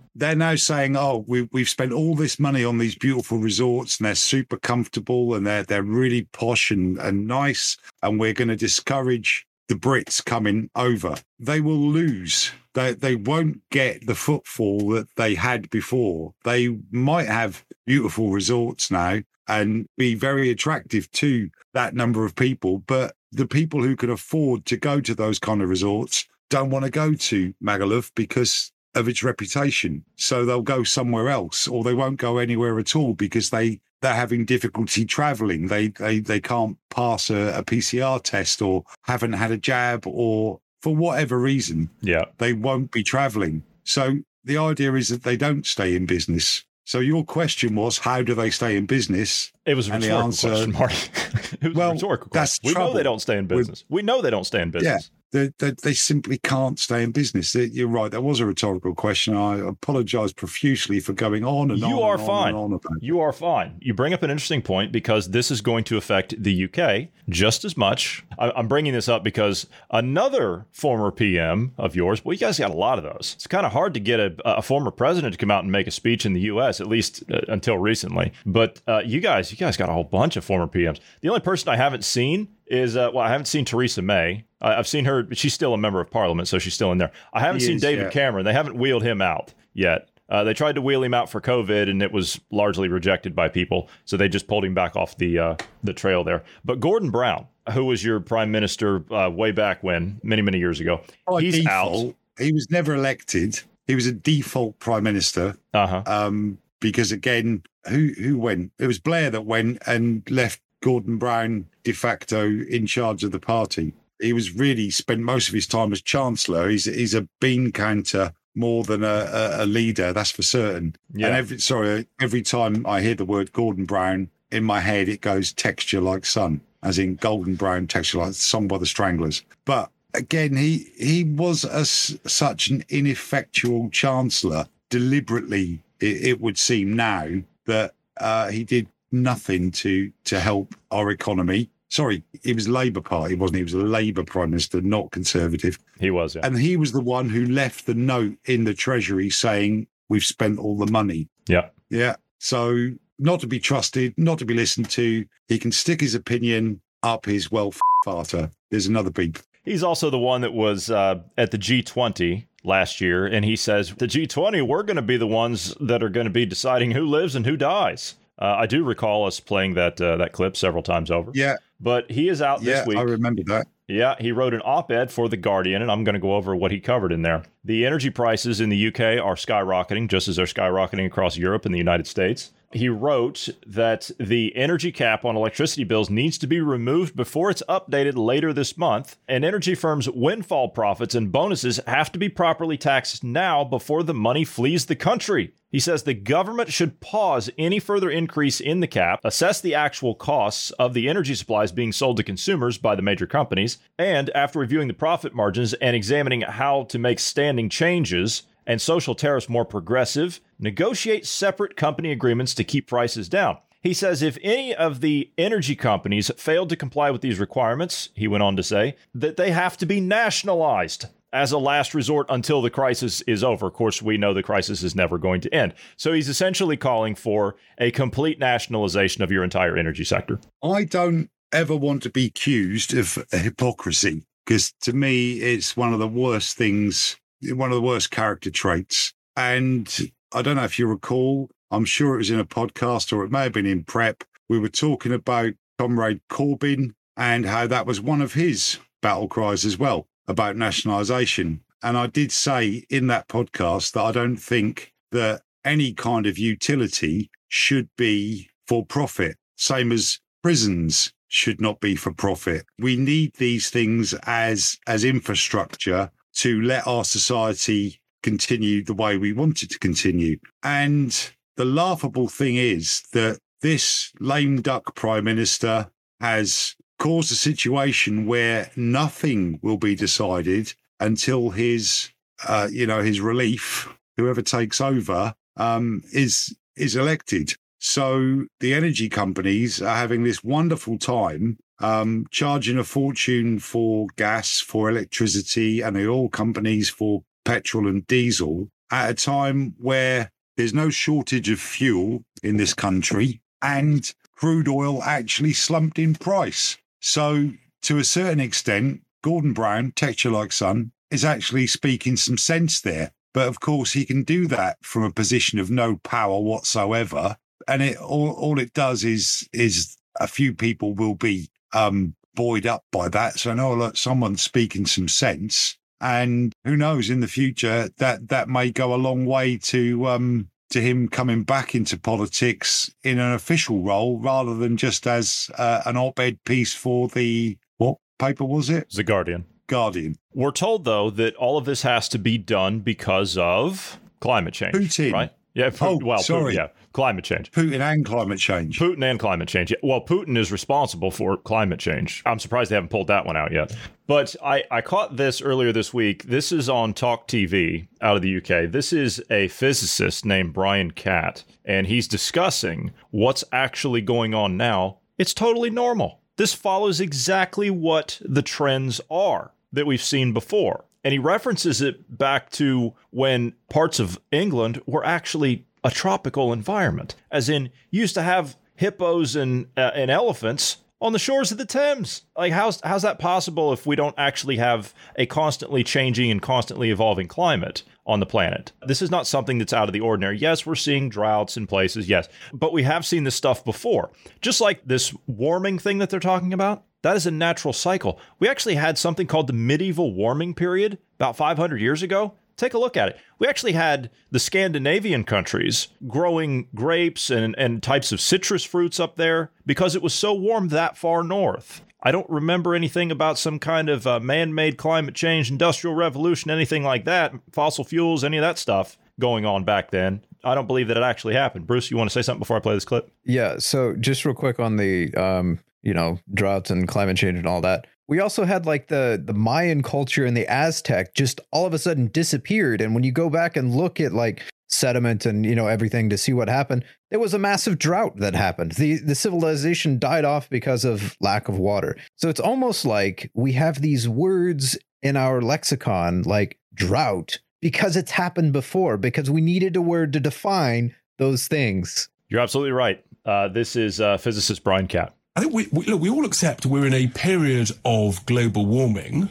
[LAUGHS] they're now saying, "Oh, we, we've spent all this money on these beautiful resorts, and they're super comfortable, and they're they're really posh and, and nice, and we're going to discourage the Brits coming over. They will lose. They they won't get the footfall that they had before. They might have beautiful resorts now and be very attractive to that number of people, but the people who can afford to go to those kind of resorts don't want to go to Magaluf because of its reputation. So they'll go somewhere else or they won't go anywhere at all because they they're having difficulty traveling. They they they can't pass a, a PCR test or haven't had a jab or for whatever reason yeah. they won't be traveling. So the idea is that they don't stay in business. So your question was, how do they stay in business? It was a rhetorical answer- question, Marty. [LAUGHS] it was Well, a rhetorical that's question. We know they don't stay in business. we know they don't stay in business. They, they, they simply can't stay in business. They- You're right. That was a rhetorical question. I apologize profusely for going on and on. You are and on fine. And on. You are fine. You bring up an interesting point because this is going to affect the UK just as much. I- I'm bringing this up because another former PM of yours, well, you guys got a lot of those. It's kind of hard to get a, a former president to come out and make a speech in the US, at least uh, until recently. But uh, you guys, you guys got a whole bunch of former PMs. The only person I haven't seen is, uh, well, I haven't seen Theresa May. I, I've seen her, but she's still a member of parliament, so she's still in there. I haven't He seen is, David yeah. Cameron. They haven't wheeled him out yet. Uh, they tried to wheel him out for COVID, and it was largely rejected by people. So they just pulled him back off the uh, the trail there. But Gordon Brown, who was your prime minister uh, way back when, many many years ago, By he's default, out. he was never elected. He was a default prime minister. Uh huh. Um, because again, who who went? It was Blair that went and left Gordon Brown de facto in charge of the party. He was really spent most of his time as chancellor. He's he's a bean counter more than a, a, leader, that's for certain. Yeah. And every sorry, every time I hear the word Gordon Brown in my head, it goes texture like sun, as in golden brown texture like sung by the Stranglers. But again, he he was a such an ineffectual chancellor. Deliberately, it, it would seem now that uh, he did nothing to to help our economy. Sorry, he was Labour Party, wasn't he? He was a Labour Prime Minister, not Conservative. He was, yeah. And he was the one who left the note in the Treasury saying, We've spent all the money. yeah. Yeah. So, not to be trusted, not to be listened to. He can stick his opinion up his well farter. There's another beep. He's also the one that was uh, at the G20 last year, and he says the G20 we're going to be the ones that are going to be deciding who lives and who dies. Uh, I do recall us playing that uh, that clip several times over. Yeah. But he is out Yeah, this week. I remember that. Yeah, he wrote an op ed for The Guardian, and I'm going to go over what he covered in there. The energy prices in the UK are skyrocketing, just as they're skyrocketing across Europe and the United States. He wrote that the energy cap on electricity bills needs to be removed before it's updated later this month, and energy firms' windfall profits and bonuses have to be properly taxed now before the money flees the country. He says the government should pause any further increase in the cap, assess the actual costs of the energy supplies being sold to consumers by the major companies, and after reviewing the profit margins and examining how to make standing changes and social tariffs more progressive, negotiate separate company agreements to keep prices down. He says if any of the energy companies failed to comply with these requirements, he went on to say, that they have to be nationalized as a last resort until the crisis is over. Of course, we know the crisis is never going to end. So he's essentially calling for a complete nationalization of your entire energy sector. I don't ever want to be accused of hypocrisy because to me, it's one of the worst things, one of the worst character traits. And I don't know if you recall, I'm sure it was in a podcast or it may have been in prep. We were talking about Comrade Corbyn and how that was one of his battle cries as well about nationalisation. And I did say in that podcast that I don't think that any kind of utility should be for profit, same as prisons should not be for profit. We need these things as as infrastructure to let our society continue the way we want it to continue. And the laughable thing is that this lame duck prime minister has caused a situation where nothing will be decided until his uh, you know his relief whoever takes over um, is is elected so the energy companies are having this wonderful time um, charging a fortune for gas for electricity and the oil companies for petrol and diesel at a time where there's no shortage of fuel in this country and crude oil actually slumped in price so, to a certain extent, Gordon Brown, texture like sun, is actually speaking some sense there. But of course, he can do that from a position of no power whatsoever. And it all, all it does is is a few people will be um, buoyed up by that. So, no, look, someone's speaking some sense. And who knows, in the future, that that may go a long way to um, to him coming back into politics in an official role rather than just as uh, an op-ed piece for the what paper was it? The Guardian. Guardian. We're told though that all of this has to be done because of climate change. Putin. right? Yeah. Oh, well, sorry. Putin, yeah, climate change. Putin and climate change. Putin and climate change. Yeah, Well, Putin is responsible for climate change. I'm surprised they haven't pulled that one out yet. But I, I caught this earlier this week. This is on Talk TV out of the UK. This is a physicist named Brian Catt, and he's discussing what's actually going on now. It's totally normal. This follows exactly what the trends are that we've seen before. And he references it back to when parts of England were actually a tropical environment, as in, used to have hippos and, uh, and elephants on the shores of the Thames. Like, how's how's that possible if we don't actually have a constantly changing and constantly evolving climate on the planet? This is not something that's out of the ordinary. Yes, we're seeing droughts in places, yes, but we have seen this stuff before. Just like this warming thing that they're talking about, that is a natural cycle. We actually had something called the medieval warming period about 500 years ago. Take a look at it. We actually had the Scandinavian countries growing grapes and, and types of citrus fruits up there because it was so warm that far north. I don't remember anything about some kind of uh, man made climate change, industrial revolution, anything like that, fossil fuels, any of that stuff going on back then. I don't believe that it actually happened. Bruce, you want to say something before I play this clip? Yeah. So just real quick on the, um, you know, droughts and climate change and all that we also had like the the Mayan culture and the Aztec just all of a sudden disappeared. And when you go back and look at like sediment and you know everything to see what happened, there was a massive drought that happened. The the civilization died off because of lack of water. So it's almost like we have these words in our lexicon like drought because it's happened before because we needed a word to define those things. You're absolutely right. Uh, this is uh, physicist Brian Catt. I think we, we, look, we all accept we're in a period of global warming,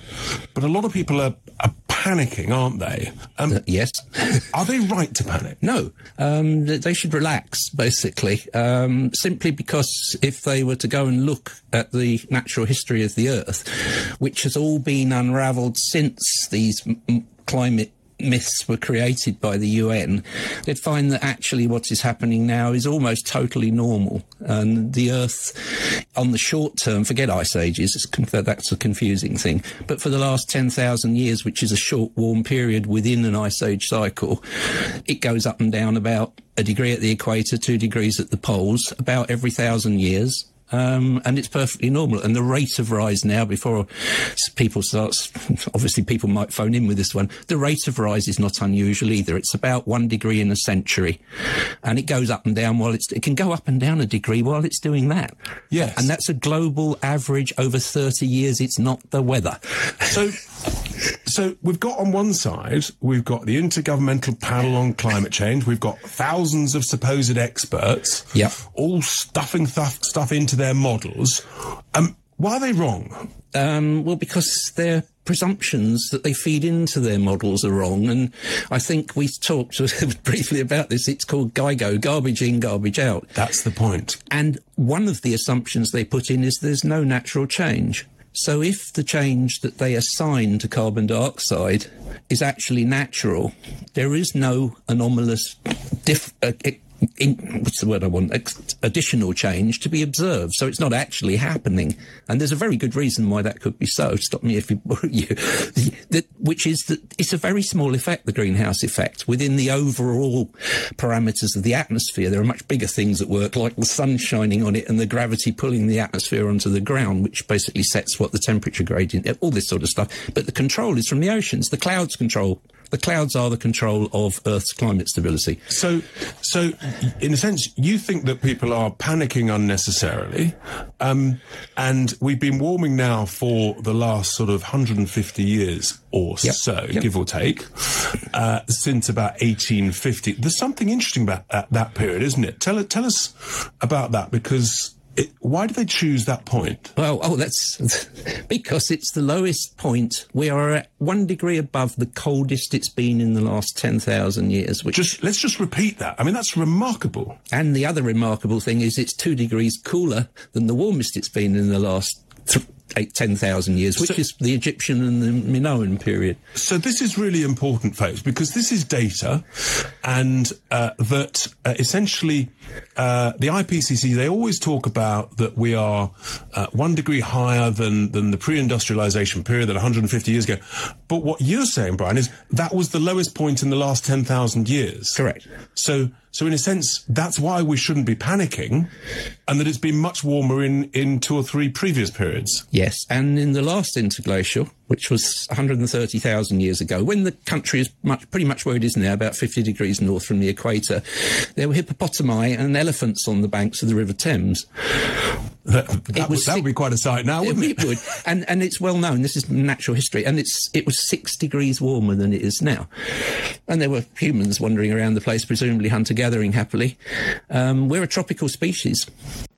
but a lot of people are, are panicking, aren't they? Um, uh, yes. [LAUGHS] are they right to panic? No. Um, they should relax, basically, um, simply because if they were to go and look at the natural history of the Earth, which has all been unravelled since these m- climate myths were created by the UN, they'd find that actually what is happening now is almost totally normal. And the Earth, on the short term, forget ice ages, that's a confusing thing. But for the last 10,000 years, which is a short warm period within an ice age cycle, it goes up and down about a degree at the equator, two degrees at the poles, about every thousand years. Um, and it's perfectly normal. And the rate of rise now, before people start, obviously people might phone in with this one, the rate of rise is not unusual either. It's about one degree in a century, and it goes up and down while it's. It can go up and down a degree while it's doing that. Yes, and that's a global average over thirty years. It's not the weather. So. [LAUGHS] So we've got on one side, we've got the Intergovernmental Panel on Climate Change. We've got thousands of supposed experts, yep. all stuffing stuff, stuff into their models. Um, why are they wrong? Um, well, because their presumptions that they feed into their models are wrong. And I think we talked [LAUGHS] briefly about this. It's called GIGO, garbage in, garbage out. That's the point. And one of the assumptions they put in is there's no natural change. So if the change that they assign to carbon dioxide is actually natural, there is no anomalous diff- uh, in, what's the word I want? Ex- additional change to be observed. So it's not actually happening. And there's a very good reason why that could be so. [LAUGHS] Stop me if you, [LAUGHS] you which is that it's a very small effect, the greenhouse effect, within the overall parameters of the atmosphere. There are much bigger things at work, like the sun shining on it and the gravity pulling the atmosphere onto the ground, which basically sets what the temperature gradient, all this sort of stuff. But the control is from the oceans. The clouds control the clouds are the control of Earth's climate stability. So, so in a sense, you think that people are panicking unnecessarily, um, and we've been warming now for the last sort of 150 years or yep. so, yep. give or take, uh, since about 1850. There's something interesting about that, that period, isn't it? Tell tell us about that because it, why do they choose that point? Well, oh, that's [LAUGHS] because it's the lowest point. We are at one degree above the coldest it's been in the last ten thousand years. Which just let's just repeat that. I mean, that's remarkable. And the other remarkable thing is it's two degrees cooler than the warmest it's been in the last th- eight, 10,000 years, which so, is the Egyptian and the Minoan period. So this is really important, folks, because this is data and uh, that uh, essentially uh, the IPCC, they always talk about that we are uh, one degree higher than, than the pre-industrialization period, that 150 years ago. But what you're saying, Brian, is that was the lowest point in the last 10,000 years. Correct. So so in a sense, that's why we shouldn't be panicking, and that it's been much warmer in, in two or three previous periods. Yes, and in the last interglacial, which was 130,000 years ago, when the country is much, pretty much where it is now, about 50 degrees north from the equator, there were hippopotami and elephants on the banks of the River Thames. That, that, was, that would be quite a sight now, wouldn't it? It would. [LAUGHS] And, and it's well known, this is natural history, and it's, it was six degrees warmer than it is now. And there were humans wandering around the place, presumably hunter-gathering happily. Um, we're a tropical species.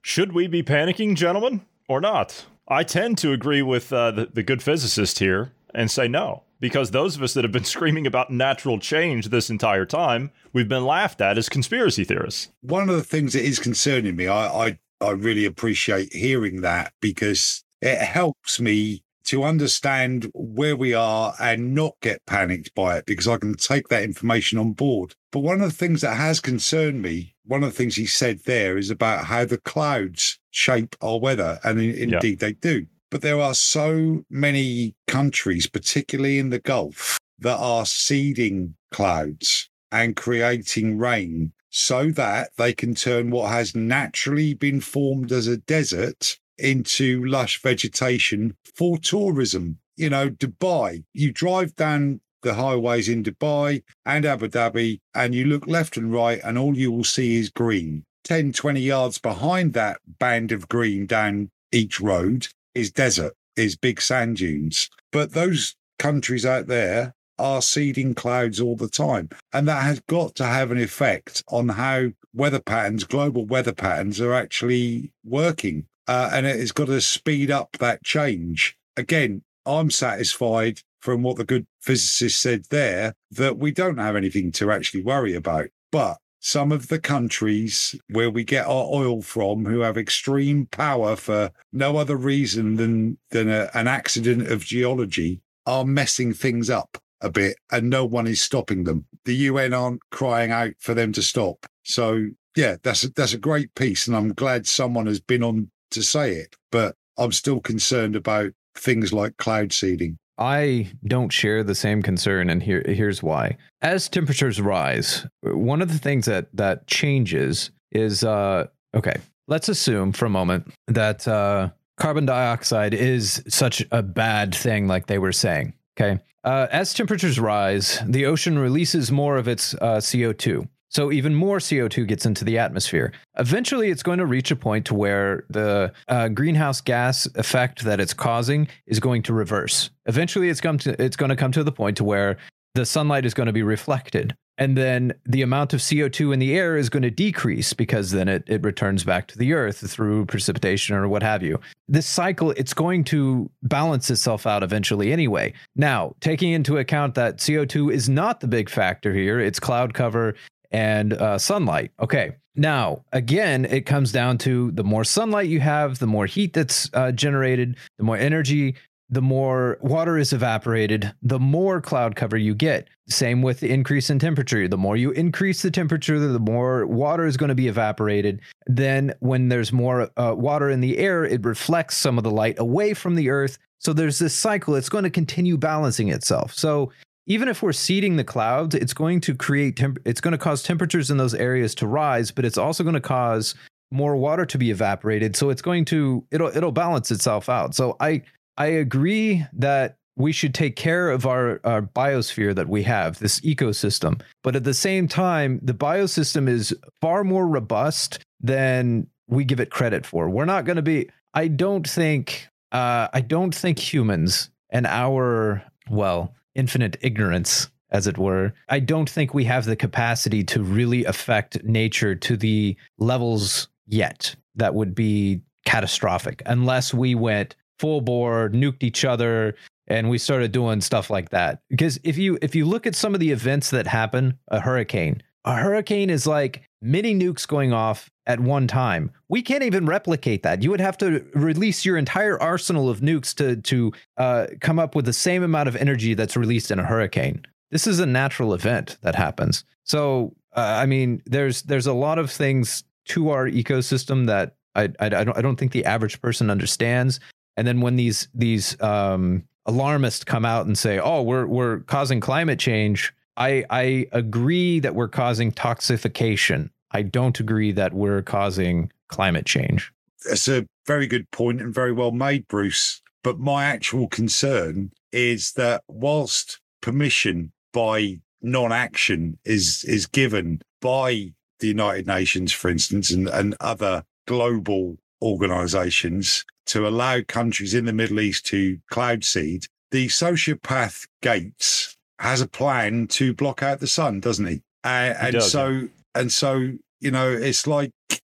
Should we be panicking, gentlemen? or not? I tend to agree with uh, the, the good physicist here and say no, because those of us that have been [LAUGHS] screaming about natural change this entire time, we've been laughed at as conspiracy theorists. One of the things that is concerning me, I, I, I really appreciate hearing that because it helps me to understand where we are and not get panicked by it because I can take that information on board. But one of the things that has concerned me, one of the things he said there is about how the clouds shape our weather. And in, Yeah. indeed they do. But there are so many countries, particularly in the Gulf, that are seeding clouds and creating rain so that they can turn what has naturally been formed as a desert into lush vegetation for tourism. You know, Dubai, you drive down the highways in Dubai and Abu Dhabi, and you look left and right, and all you will see is green. 10, 20 yards behind that band of green down each road is desert, is big sand dunes. But those countries out there are seeding clouds all the time. And that has got to have an effect on how weather patterns, global weather patterns, are actually working. Uh, and it has got to speed up that change. Again, I'm satisfied from what the good physicist said there that we don't have anything to actually worry about. But some of the countries where we get our oil from who have extreme power for no other reason than than a, an accident of geology are messing things up a bit and no one is stopping them. The UN aren't crying out for them to stop. So yeah that's a, that's a great piece and I'm glad someone has been on to say it but I'm still concerned about things like cloud seeding I don't share the same concern, and here here's why. As temperatures rise, one of the things that that changes is uh, okay. Let's assume for a moment that uh, carbon dioxide is such a bad thing, like they were saying. Okay, uh, as temperatures rise, the ocean releases more of its uh, CO two. So even more CO2 gets into the atmosphere. Eventually, it's going to reach a point to where the uh, greenhouse gas effect that it's causing is going to reverse. Eventually, it's come to it's going to come to the point to where the sunlight is going to be reflected, and then the amount of CO2 in the air is going to decrease because then it it returns back to the earth through precipitation or what have you. This cycle, it's going to balance itself out eventually anyway. Now, taking into account that CO2 is not the big factor here, it's cloud cover and uh, sunlight. Okay. Now, again, it comes down to the more sunlight you have, the more heat that's uh, generated, the more energy, the more water is evaporated, the more cloud cover you get. Same with the increase in temperature. The more you increase the temperature, the more water is going to be evaporated. Then, when there's more uh, water in the air, it reflects some of the light away from the earth. So, there's this cycle. It's going to continue balancing itself. So, even if we're seeding the clouds, it's going to create temp- it's going to cause temperatures in those areas to rise, but it's also going to cause more water to be evaporated. So it's going to it'll it'll balance itself out. So I I agree that we should take care of our, our biosphere that we have, this ecosystem. But at the same time, the biosystem is far more robust than we give it credit for. We're not going to be. I don't think. Uh, I don't think humans and our well infinite ignorance, as it were. I don't think we have the capacity to really affect nature to the levels yet that would be catastrophic unless we went full bore, nuked each other, and we started doing stuff like that. Because if you if you look at some of the events that happen, a hurricane, a hurricane is like mini nukes going off at one time. We can't even replicate that. You would have to release your entire arsenal of nukes to to uh, come up with the same amount of energy that's released in a hurricane. This is a natural event that happens. So uh, I mean, there's there's a lot of things to our ecosystem that I I, I don't I don't think the average person understands. And then when these these um, alarmists come out and say, "Oh, we're we're causing climate change," I I agree that we're causing toxification. I don't agree that we're causing climate change. That's a very good point and very well made, Bruce. But my actual concern is that whilst permission by non-action is is given by the United Nations, for instance, and, and other global organizations to allow countries in the Middle East to cloud seed, the sociopath Gates has a plan to block out the sun, doesn't he? Uh, and does, so and so, you know, it's like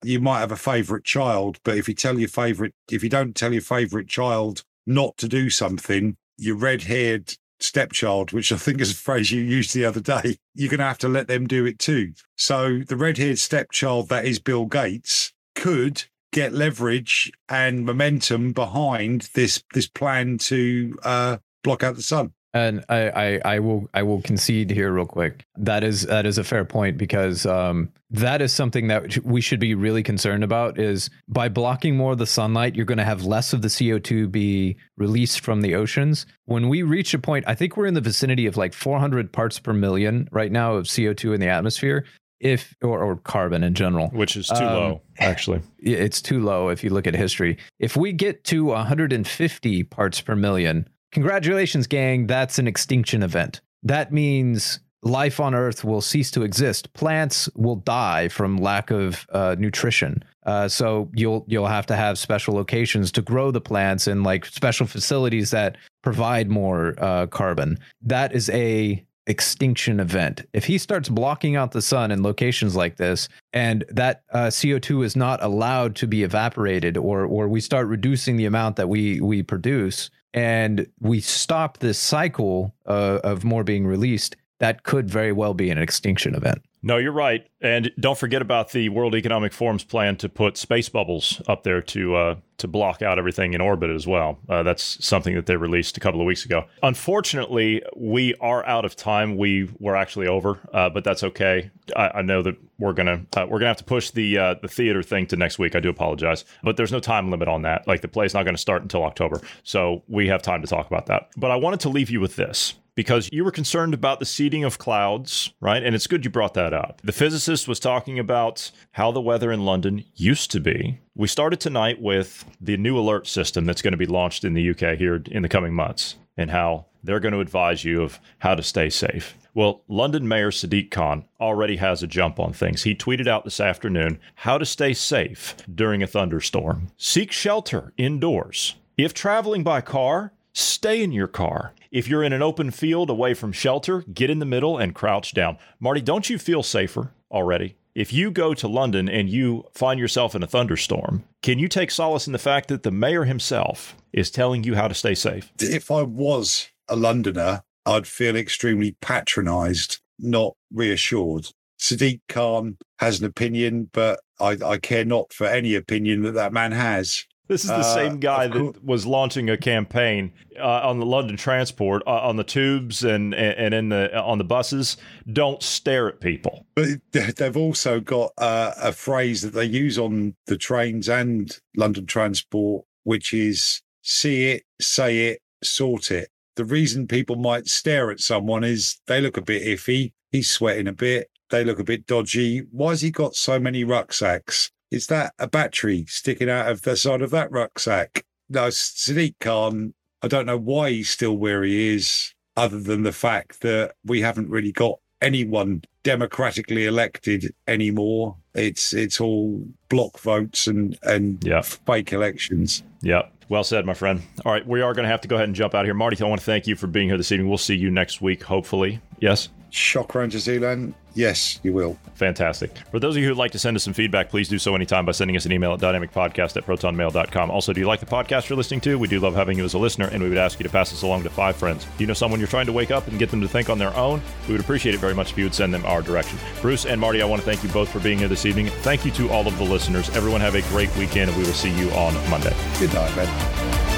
you might have a favorite child, but if you tell your favorite, if you don't tell your favorite child not to do something, your red haired stepchild, which I think is a phrase you used the other day, you're going to have to let them do it too. So the red haired stepchild that is Bill Gates could get leverage and momentum behind this this plan to uh, block out the sun. And I, I, I will I will concede here real quick. That is that is a fair point because um, that is something that we should be really concerned about. Is by blocking more of the sunlight, you're going to have less of the CO two be released from the oceans. When we reach a point, I think we're in the vicinity of like 400 parts per million right now of CO two in the atmosphere. If or, or carbon in general, which is too um, low, actually, it's too low if you look at history. If we get to 150 parts per million, Congratulations, gang. That's an extinction event. That means life on Earth will cease to exist. Plants will die from lack of uh, nutrition. Uh, so you'll you'll have to have special locations to grow the plants and like special facilities that provide more uh, carbon. That is a extinction event. If he starts blocking out the sun in locations like this, and that uh, CO2 is not allowed to be evaporated, or or we start reducing the amount that we we produce, and we stop this cycle uh, of more being released, that could very well be an extinction event. No, you're right. And don't forget about the World Economic Forum's plan to put space bubbles up there to uh, to block out everything in orbit as well. Uh, that's something that they released a couple of weeks ago. Unfortunately, we are out of time. We were actually over, uh, but that's okay. I, I, know that we're gonna uh, we're gonna have to push the uh, the theater thing to next week. I do apologize, but there's no time limit on that. Like the play's not going to start until October, so we have time to talk about that. But I wanted to leave you with this because you were concerned about the seeding of clouds, right? And it's good you brought that up. The physicist was talking about how the weather in London used to be. We started tonight with the new alert system that's going to be launched in the UK here in the coming months and how they're going to advise you of how to stay safe. Well, London Mayor Sadiq Khan already has a jump on things. He tweeted out this afternoon how to stay safe during a thunderstorm. Seek shelter indoors. If traveling by car, stay in your car. If you're in an open field away from shelter, get in the middle and crouch down. Marty, don't you feel safer already? If you go to London and you find yourself in a thunderstorm, can you take solace in the fact that the mayor himself is telling you how to stay safe? If I was a Londoner, I'd feel extremely patronized, not reassured. Sadiq Khan has an opinion, but I, I care not for any opinion that that man has. This is the uh, same guy that was launching a campaign uh, on the London transport, uh, on the tubes and and in the uh, on the buses. Don't stare at people. But they've also got uh, a phrase that they use on the trains and London transport, which is "see it, say it, sort it." The reason people might stare at someone is they look a bit iffy. He's sweating a bit. They look a bit dodgy. Why has he got so many rucksacks? Is that a battery sticking out of the side of that rucksack? No, Sadiq Khan, I don't know why he's still where he is, other than the fact that we haven't really got anyone democratically elected anymore. It's it's all block votes and and yeah. fake elections. Yeah. Well said, my friend. All right, we are going to have to go ahead and jump out here. Marty, I want to thank you for being here this evening. We'll see you next week, hopefully. Yes? Shock Ranger Zealand. Yes, you will. Fantastic. For those of you who'd like to send us some feedback, please do so anytime by sending us an email at dynamicpodcast at protonmail.com. Also, do you like the podcast you're listening to? We do love having you as a listener, and we would ask you to pass this along to five friends. Do you know someone you're trying to wake up and get them to think on their own? We would appreciate it very much if you would send them our direction. Bruce and Marty, I want to thank you both for being here this evening. Thank you to all of the listeners. Everyone have a great weekend, and we will see you on Monday. Good night, man.